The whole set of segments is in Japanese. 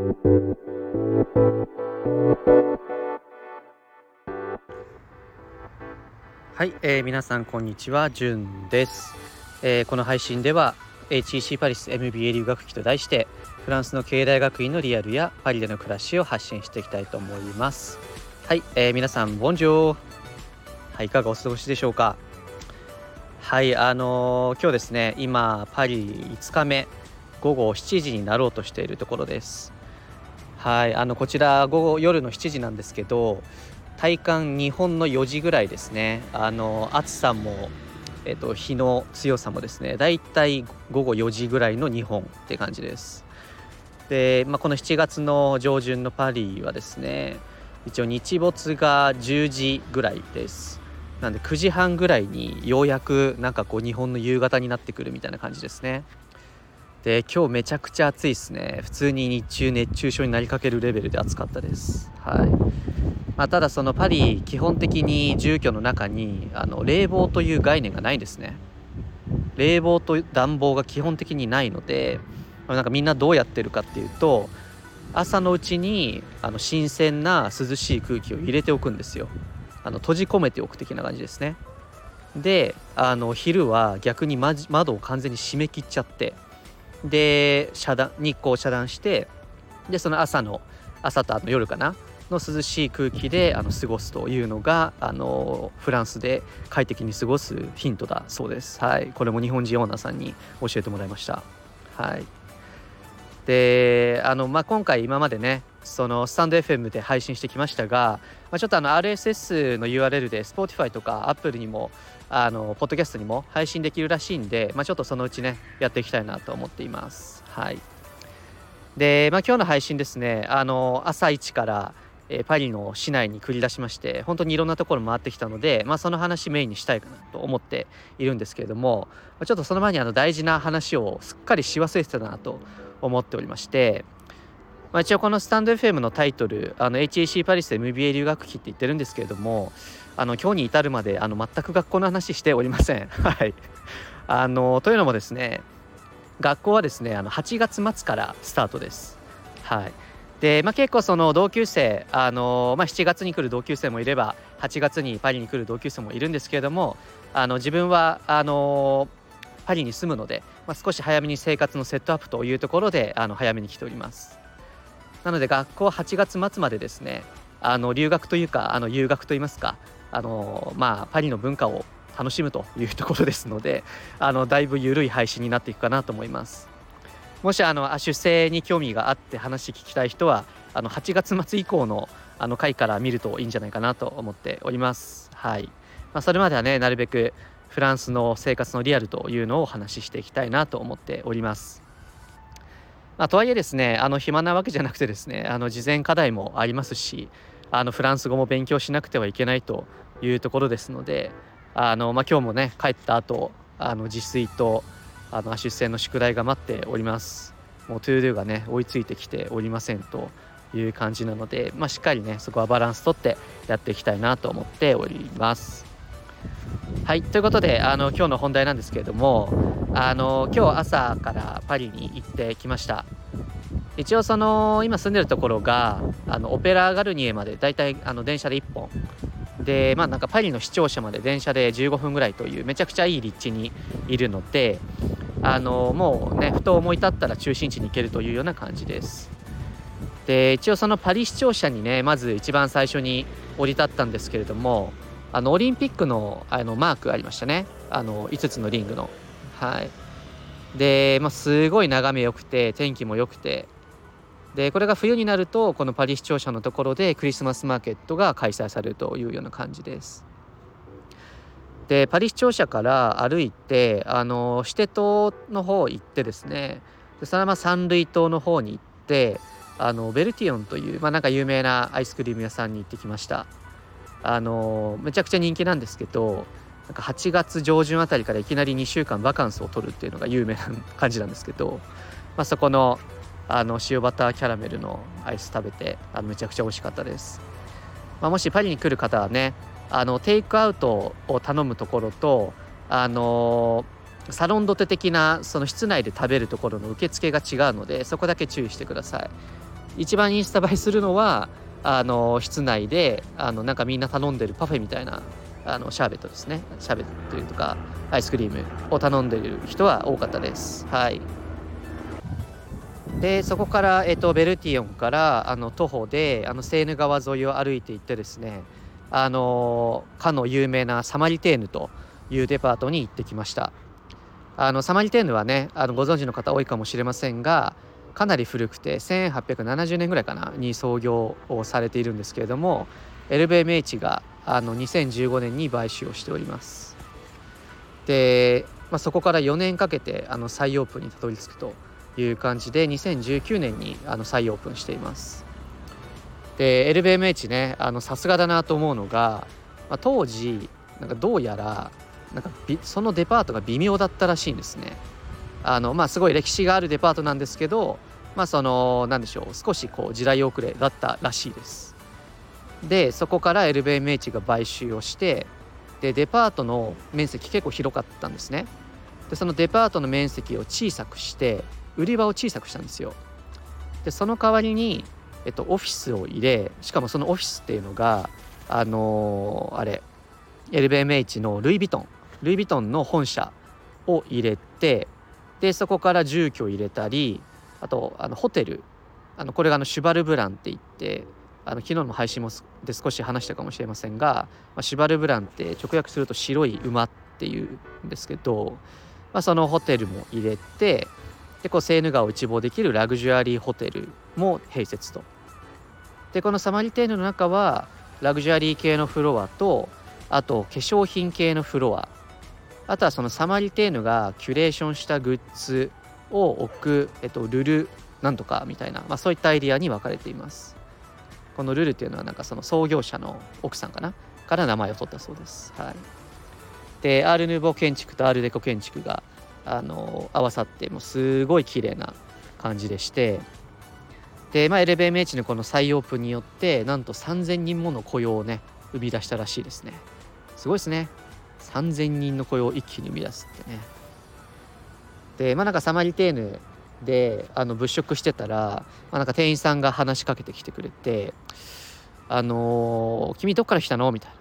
はい、えー、皆さんこんにちは、じゅんです、えー、この配信では HEC パリス MBA 留学期と題してフランスの経営大学院のリアルやパリでの暮らしを発信していきたいと思います。はい、えー、皆さんボンジョー。はい、いかがお過ごしでしょうか。はいあのー、今日ですね今パリ5日目午後7時になろうとしているところです。はいあのこちら午後夜の7時なんですけど体感日本の4時ぐらいですね。あの暑さも、えっと、日の強さもですねだいたい午後4時ぐらいの日本って感じです。で、まあ、この7月の上旬のパリはですね一応日没が10時ぐらいです。なんで9時半ぐらいにようやくなんかこう日本の夕方になってくるみたいな感じですね。で今日めちゃくちゃ暑いですね。普通に日中熱中症になりかけるレベルで暑かったです。はい。まあ、ただそのパリ基本的に住居の中にあの冷房という概念がないですね。冷房と暖房が基本的にないのでなんかみんなどうやってるかっていうと朝のうちにあの新鮮な涼しい空気を入れておくんですよ。あの閉じ込めておく的な感じですね。であの昼は逆に窓を完全に閉め切っちゃってで遮断日光を遮断してでその朝の朝とあの夜かなの涼しい空気であの過ごすというのがあのフランスで快適に過ごすヒントだそうです。はい、これも日本人オーナーさんに教えてもらいました。はい、であの、まあ、今回今までねそのスタンド FM で配信してきましたが、まあ、ちょっとあの RSS の URL で Spotify とか Apple にもあのポッドキャストにも配信できるらしいんで、まあ、ちょっとそのうちねやっていきたいなと思っています。はいで、まあ、今日の配信ですねあの朝一からえパリの市内に繰り出しまして本当にいろんなところ回ってきたので、まあ、その話メインにしたいかなと思っているんですけれどもちょっとその前にあの大事な話をすっかりし忘れてたなと思っておりまして、まあ、一応このスタンド FM のタイトルあの HAC パリスで MBA 留学期って言ってるんですけれどもあの今日に至るまであの全く学校の話しておりません。はいあのというのもですね学校はですねあの8月末からスタートです。はいで、まあ、結構その同級生、あのまあ、7月に来る同級生もいれば8月にパリに来る同級生もいるんですけれどもあの自分はあのパリに住むので、まあ、少し早めに生活のセットアップというところであの早めに来ておりますなので学校8月末までですねあの留学というかあの遊学といいますかあの、まあ、パリの文化を楽しむというところですのであのだいぶ緩い配信になっていくかなと思いますもしあの出生に興味があって話聞きたい人はあの8月末以降のあの回から見るといいんじゃないかなと思っております。はい。まあ、それまではね、なるべくフランスの生活のリアルというのをお話ししていきたいなと思っております。まあ、とはいえですね、あの暇なわけじゃなくてですね、あの事前課題もありますし、あのフランス語も勉強しなくてはいけないというところですので、あのまあ、今日もね、帰った後あの自炊とあの出世の宿題が待っております。もう To Do がね追いついてきておりませんという感じなので、まあ、しっかりねそこはバランスとってやっていきたいなと思っております。はいということであの今日の本題なんですけれどもあの今日朝からパリに行ってきました。一応その今住んでるところがあのオペラガルニエまでだいたいあの電車で1本。でまあなんかパリの市庁舎まで電車で15分ぐらいというめちゃくちゃいい立地にいるのであのもうねふと思い立ったら中心地に行けるというような感じです。で一応そのパリ市庁舎にねまず一番最初に降り立ったんですけれどもあのオリンピックのあのマークありましたね。あの5つのリングの。はい。で、まあ、すごい眺め良くて天気も良くてでこれが冬になるとこのパリ市庁舎のところでクリスマスマーケットが開催されるというような感じです。でパリ市庁舎から歩いてあのシテ島の方行ってですねでそのまま三塁島の方に行ってあのベルティオンという、まあ、なんか有名なアイスクリーム屋さんに行ってきました。あのめちゃくちゃ人気なんですけどなんか8月上旬あたりからいきなり2週間バカンスを取るっていうのが有名な感じなんですけど、まあ、そこのあの塩バターキャラメルのアイス食べてあのめちゃくちゃ美味しかったです、まあ、もしパリに来る方はねあのテイクアウトを頼むところとあのサロンドテ的なその室内で食べるところの受付が違うのでそこだけ注意してください。一番インスタ映えするのはあの室内であのなんかみんな頼んでるパフェみたいなあのシャーベットですね。シャーベットというかアイスクリームを頼んでる人は多かったです。はい。でそこから、えっと、ベルティオンからあの徒歩であのセーヌ川沿いを歩いていってですねあのかの有名なサマリテーヌというデパートに行ってきました。あのサマリテーヌはねあのご存知の方多いかもしれませんがかなり古くて1870年ぐらいかなに創業をされているんですけれども LVMH があの2015年に買収をしております。で、まあ、そこから4年かけてあの再オープンにたどり着くという感じで2019年にあの再オープンしています。で LVMH ねさすがだなと思うのが、まあ、当時なんかどうやらなんかそのデパートが微妙だったらしいんですね。あのまあすごい歴史があるデパートなんですけどまあその何でしょう少しこう時代遅れだったらしいです。でそこから LVMH が買収をしてでデパートの面積結構広かったんですね。でそのデパートの面積を小さくして売り場を小さくしたんですよ。でその代わりに、えっと、オフィスを入れしかもそのオフィスっていうのがあのー、あれ LVMH のルイ・ヴィトンルイ・ヴィトンの本社を入れてでそこから住居を入れたりあとあのホテルあのこれがあのシュバルブランって言ってあの昨日の配信もで少し話したかもしれませんが、まあ、シュバルブランって直訳すると白い馬っていうんですけど、まあ、そのホテルも入れてでこうセーヌ川を一望できるラグジュアリーホテルも併設と。でこのサマリテーヌの中はラグジュアリー系のフロアとあと化粧品系のフロア。あとはそのサマリテーヌがキュレーションしたグッズを置く、えっと、ルルなんとかみたいな、まあ、そういったエリアに分かれています。このルルっていうのはなんかその創業者の奥さんかな？から名前を取ったそうです、はい、でアール・ヌーボー建築とアール・デコ建築があの合わさってもうすごい綺麗な感じでしてで、まあ、LVMH のこの再オープンによってなんと3000人もの雇用をね生み出したらしいですね。すごいですね。3000人の雇用を一気に生み出すってね。でまあなんかサマリテーヌであの物色してたら、まあ、なんか店員さんが話しかけてきてくれて「あのー、君どっから来たの?」みたい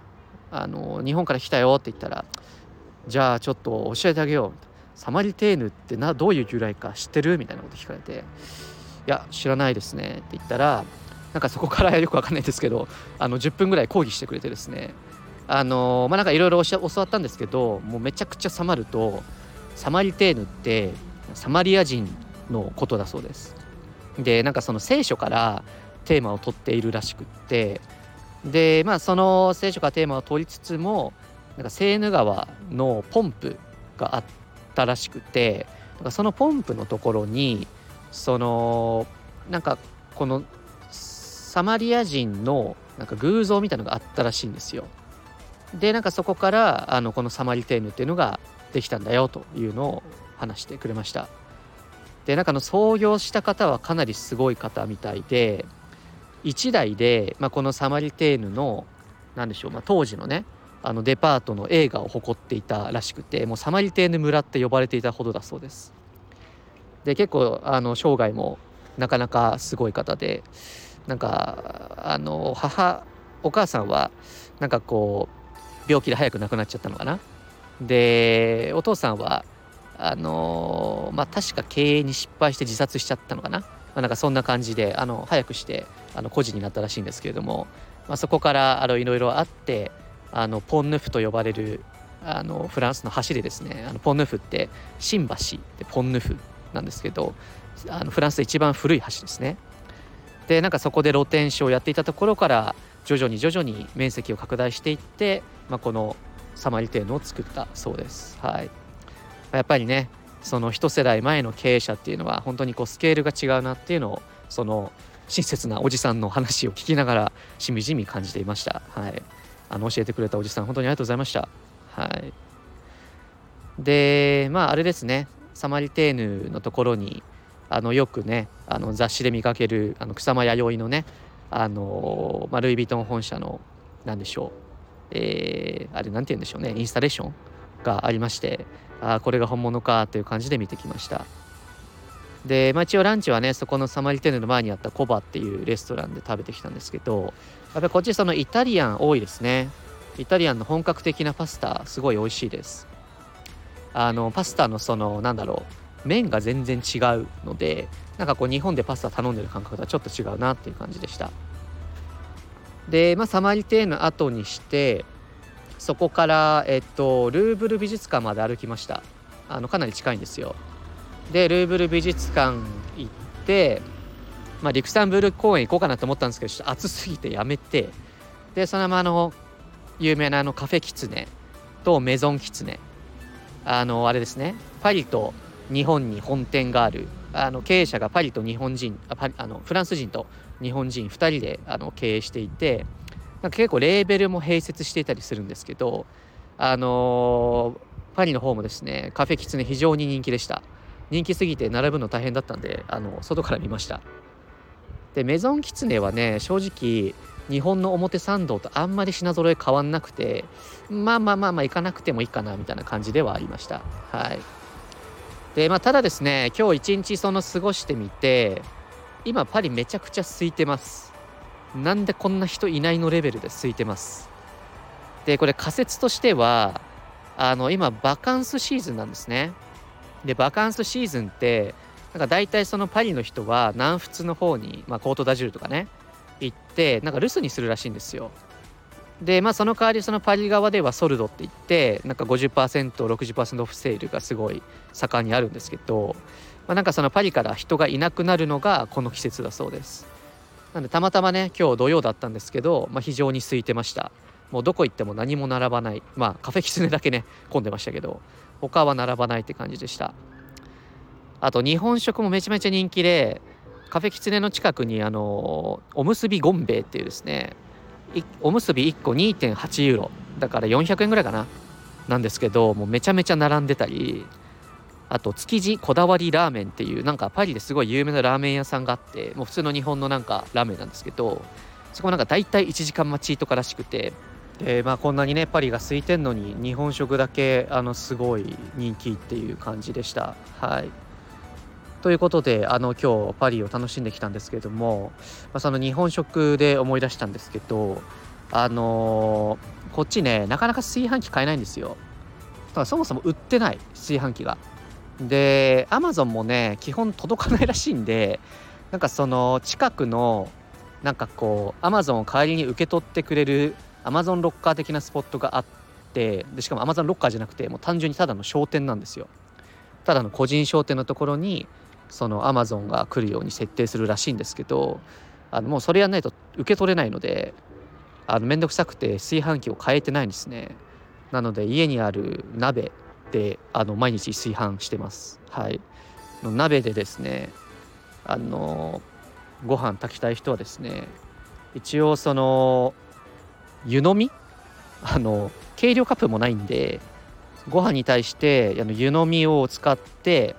な、あのー、日本から来たよ」って言ったら「じゃあちょっと教えてあげよう」みたいなサマリテーヌってなどういう由来か知ってる?」みたいなこと聞かれて「いや知らないですね」って言ったらなんかそこからよくわかんないですけどあの10分ぐらい講義してくれてですね。あのまあなんかいろいろ教わったんですけどもうめちゃくちゃサマるとサマリテーヌってサマリア人のことだそうです。でなんかその聖書からテーマを取っているらしくってでまあその聖書からテーマを取りつつもなんかセーヌ川のポンプがあったらしくてなんかそのポンプのところにそのなんかこのサマリア人のなんか偶像みたいなのがあったらしいんですよ。でなんかそこからあのこのサマリテーヌっていうのができたんだよというのを話してくれましたでなんかの創業した方はかなりすごい方みたいで1台で、まあ、このサマリテーヌの何でしょう、まあ、当時のねあのデパートの映画を誇っていたらしくてもうサマリテーヌ村って呼ばれていたほどだそうです。で結構あの生涯もなかなかすごい方でなんかあの母お母さんはなんかこう病気で早く亡くなっちゃったのかな？でお父さんはあの、まあ確か経営に失敗して自殺しちゃったのかな、まあ、なんかそんな感じであの早くしてあの孤児になったらしいんですけれども、まあ、そこからいろいろあってあのポンヌフと呼ばれるあのフランスの橋でですねあのポンヌフって新橋でポンヌフなんですけどあのフランスで一番古い橋ですねでなんかそこで露天商をやっていたところから徐々に徐々に面積を拡大していって、まあ、このサマリテーヌを作ったそうです。はい、やっぱりねその一世代前の経営者っていうのは本当にこうスケールが違うなっていうのをその親切なおじさんの話を聞きながらしみじみ感じていました。はい、あの教えてくれたおじさん本当にありがとうございました。はい、でまああれですね。サマリテーヌのところにあのよくねあの雑誌で見かけるあの草間弥生のねあのまあ、ルイ・ヴィトン本社の何でしょう、えー、あれ何て言うんでしょうね。インスタレーションがありましてあこれが本物かという感じで見てきました。で、まあ、一応ランチはねそこのサマリテーヌの前にあったコバっていうレストランで食べてきたんですけどやっぱりこっちそのイタリアン多いですね。イタリアンの本格的なパスタすごい美味しいです。あのパスタのそのなんだろう麺が全然違うのでなんかこう日本でパスタ頼んでる感覚とはちょっと違うなっていう感じでした。で、まあ、サマリテーヌ後にしてそこから、えっと、ルーブル美術館まで歩きました。あのかなり近いんですよ。でルーブル美術館行って、まあ、リクサンブール公園行こうかなと思ったんですけどちょっと暑すぎてやめてでそのままあの有名なあのカフェキツネとメゾンキツネあのあれですねパリと日本に本店があるあの経営者がパリと日本人あパあのフランス人と日本人2人であの経営していてなんか結構レーベルも併設していたりするんですけどあのー、パリの方もですねカフェキツネ非常に人気でした。人気すぎて並ぶの大変だったんであの外から見ました。でメゾンキツネはね正直日本の表参道とあんまり品揃え変わんなくてまあまあまあまあ行かなくてもいいかなみたいな感じではありました。はい。でまあただですね今日一日その過ごしてみて今パリめちゃくちゃ空いてます。なんでこんな人いないのレベルで空いてます。でこれ仮説としてはあの今バカンスシーズンなんですね。でバカンスシーズンってなんか大体そのパリの人は南仏の方に、まあ、コートダジュールとかね行ってなんか留守にするらしいんですよ。でまあその代わりそのパリ側ではソルドって言ってなんか 50%60% オフセールがすごい盛んにあるんですけど、まあ、なんかそのパリから人がいなくなるのがこの季節だそうです。なんでたまたまね今日土曜だったんですけど、まあ、非常に空いてました。もうどこ行っても何も並ばない。まあカフェキツネだけね混んでましたけど他は並ばないって感じでした。あと日本食もめちゃめちゃ人気でカフェキツネの近くにあのおむすびゴンベイっていうですねおむすび1個2.8ユーロだから400円ぐらいかななんですけどもうめちゃめちゃ並んでたりあと築地こだわりラーメンっていうなんかパリですごい有名なラーメン屋さんがあってもう普通の日本のなんかラーメンなんですけどそこなんか大体1時間待ちとからしくてでまあこんなにねパリが空いてんのに日本食だけあのすごい人気っていう感じでしたはい。ということであの今日パリを楽しんできたんですけれども、まあ、その日本食で思い出したんですけどあのー、こっちねなかなか炊飯器買えないんですよ。だからそもそも売ってない炊飯器が。でアマゾンもね基本届かないらしいんでなんかその近くのなんかこうアマゾンを代わりに受け取ってくれるアマゾンロッカー的なスポットがあってでしかもアマゾンロッカーじゃなくてもう単純にただの商店なんですよ。ただの個人商店のところにそのアマゾンが来るように設定するらしいんですけどあのもうそれやんないと受け取れないのであのめんどくさくて炊飯器を変えてないんですね。なので家にある鍋であの毎日炊飯してます。はい。鍋でですねあのご飯炊きたい人はですね一応その湯飲みあの計量カップもないんでご飯に対してあの湯飲みを使って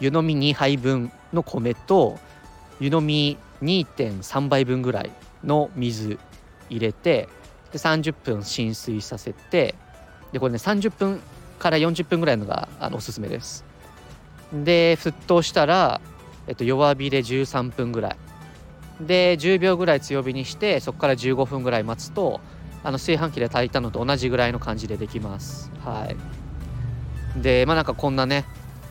湯飲み2杯分の米と湯飲み2.3倍分ぐらいの水入れてで30分浸水させてでこれね30分から40分ぐらいのがあのおすすめです。で沸騰したら、えっと、弱火で13分ぐらい。で10秒ぐらい強火にしてそこから15分ぐらい待つとあの炊飯器で炊いたのと同じぐらいの感じでできます。はい。でまあなんかこんなね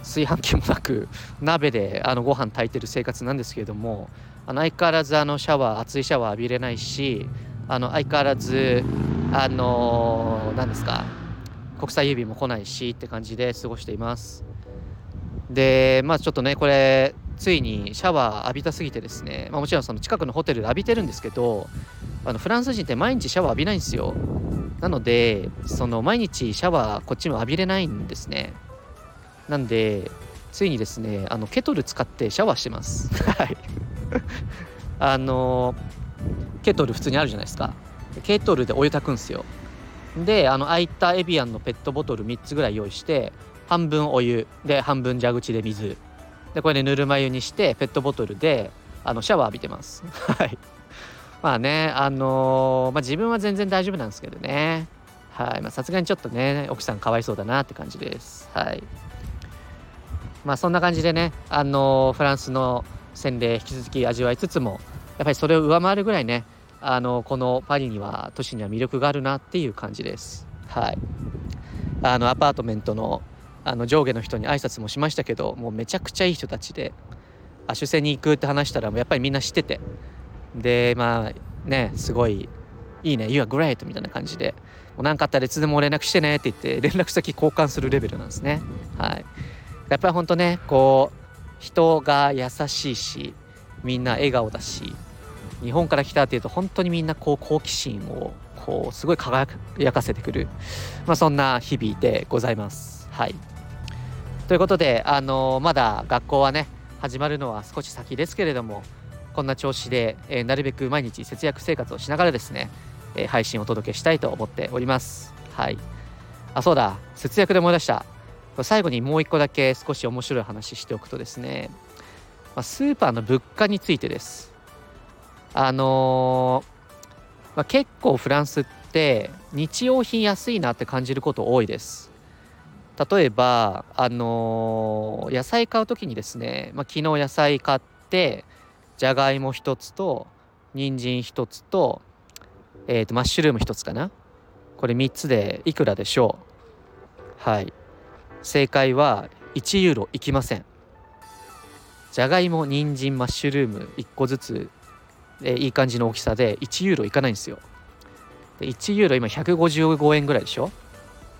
炊飯器もなく鍋であのご飯炊いてる生活なんですけれどもあの相変わらずあのシャワー熱いシャワー浴びれないしあの相変わらずあの何ですか国際郵便も来ないしって感じで過ごしています。でまあちょっとねこれついにシャワー浴びたすぎてですね、まあ、もちろんその近くのホテルで浴びてるんですけどあのフランス人って毎日シャワー浴びないんですよ。なのでその毎日シャワーこっちも浴びれないんですね。なんでついにですねあのケトル使ってシャワーしてます。はい。あのケトル普通にあるじゃないですか。ケトルでお湯炊くんですよ。であの空いたエビアンのペットボトル3つぐらい用意して半分お湯で半分蛇口で水。でこれでぬるま湯にしてペットボトルであのシャワー浴びてます。はい。まあねあのー、まあ、自分は全然大丈夫なんですけどね。はい。さすがにちょっとね奥さんかわいそうだなって感じです。はいまあそんな感じでねあのフランスの洗礼引き続き味わいつつもやっぱりそれを上回るぐらいねあのこのパリには都市には魅力があるなっていう感じです。はい。あのアパートメントのあの上下の人に挨拶もしましたけどもうめちゃくちゃいい人たちであ主戦に行くって話したらもうやっぱりみんな知ってて。でまあねすごいいいね You are great みたいな感じで。もう何かあったらいつでも連絡してねって言って連絡先交換するレベルなんですね。はい。やっぱりほんとねこう人が優しいしみんな笑顔だし日本から来たっていうと本当にみんなこう好奇心をこうすごい輝かせてくる、まあ、そんな日々でございます。はい。ということであのまだ学校はね始まるのは少し先ですけれどもこんな調子で、えー、なるべく毎日節約生活をしながらですね、えー、配信をお届けしたいと思っております。はい。あそうだ。節約で思い出した。最後にもう一個だけ少し面白い話しておくとですね、まあ、スーパーの物価についてです。あのー、まあ、結構フランスって日用品安いなって感じること多いです。例えばあのー、野菜買う時にですね、まあ、昨日野菜買ってじゃがいも1つと人参1つと,、えー、とマッシュルーム1つかな。これ3つでいくらでしょう？はい。正解は1ユーロいきません。じゃがいも人参マッシュルーム1個ずつ、え、いい感じの大きさで1ユーロいかないんですよ。で1ユーロ今155円ぐらいでしょ？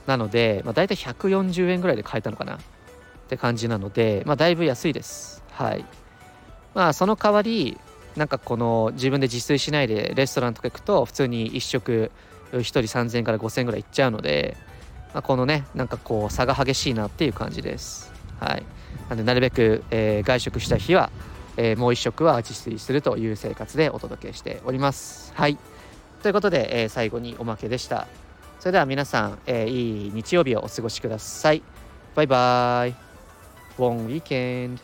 なので、まあ、大体140円ぐらいで買えたのかな？って感じなので、まあ、だいぶ安いです。はい。まあ、その代わり、なんかこの自分で自炊しないでレストランとか行くと普通に1食1人3000円から5000円ぐらいいっちゃうので、まあ、このねなんかこう差が激しいなっていう感じですはいなんでなるべく、えー、外食した日は、えー、もう1食は自炊するという生活でお届けしておりますはいということで、えー、最後におまけでしたそれでは皆さん、え、いい日曜日をお過ごしください。バイバーイ。Bon weekend.